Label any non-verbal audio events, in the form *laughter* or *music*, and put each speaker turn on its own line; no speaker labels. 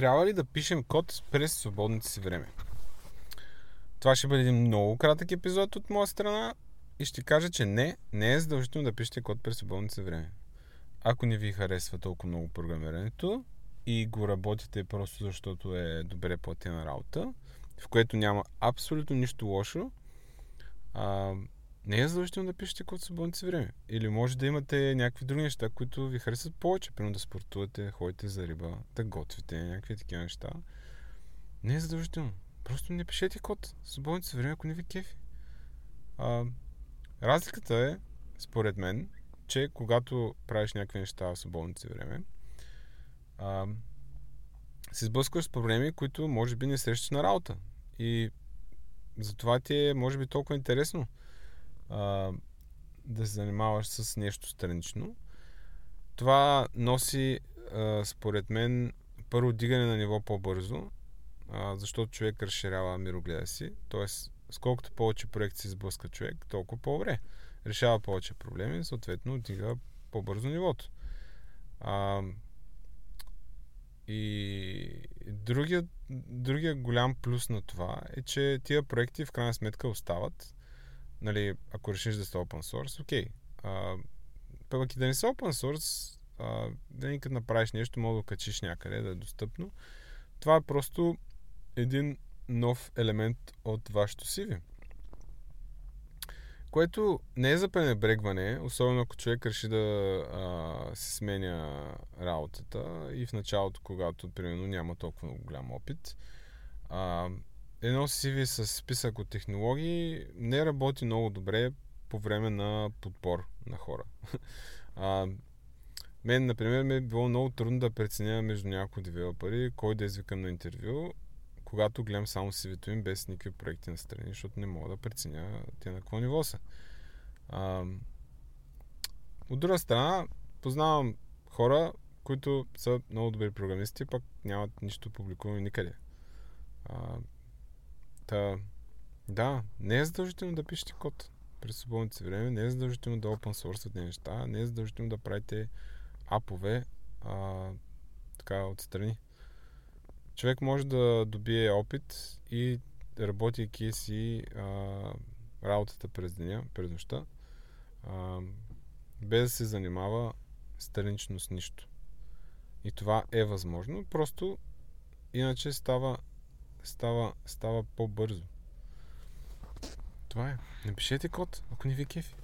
Трябва ли да пишем код през свободното си време? Това ще бъде един много кратък епизод от моя страна и ще кажа, че не, не е задължително да пишете код през свободното си време. Ако не ви харесва толкова много програмирането и го работите просто защото е добре платена работа, в което няма абсолютно нищо лошо, а, не е задължително да пишете код свободното си време. Или може да имате някакви други неща, които ви харесват повече. Примерно да спортувате, ходите за риба, да готвите, някакви такива неща. Не е задължително. Просто не пишете код свободното време, ако не ви кефи. А, разликата е, според мен, че когато правиш някакви неща в свободното си време, а, се сблъскваш с проблеми, които може би не срещаш на работа. И затова ти е, може би, толкова интересно а, да се занимаваш с нещо странично. Това носи, а, според мен, първо дигане на ниво по-бързо, а, защото човек разширява мирогледа си. Тоест, сколкото повече проекти си сблъска човек, толкова по-добре. Решава повече проблеми, съответно дига по-бързо нивото. А, и другия, другия голям плюс на това е, че тия проекти в крайна сметка остават нали, ако решиш да сте open source, окей. Okay. пък и да не са open source, а, да никъде направиш нещо, мога да качиш някъде, да е достъпно. Това е просто един нов елемент от вашето CV. Което не е за пренебрегване, особено ако човек реши да а, се сменя работата и в началото, когато примерно няма толкова голям опит. А, едно CV с списък от технологии не работи много добре по време на подбор на хора. *laughs* а, мен, например, ми е било много трудно да преценя между някои девелопери кой да извикам на интервю, когато гледам само CV-то им без никакви проекти на страни, защото не мога да преценя те на какво ниво са. А, от друга страна, познавам хора, които са много добри програмисти, пък нямат нищо публикувано никъде. А, Та, да, не е задължително да пишете код през свободното си време, не е задължително да open source неща, не е задължително да правите апове а, така отстрани. Човек може да добие опит и работейки си а, работата през деня, през нощта, а, без да се занимава странично с нищо. И това е възможно, просто иначе става става, става по-бързо. Това е. Напишете код, ако не ви кефи.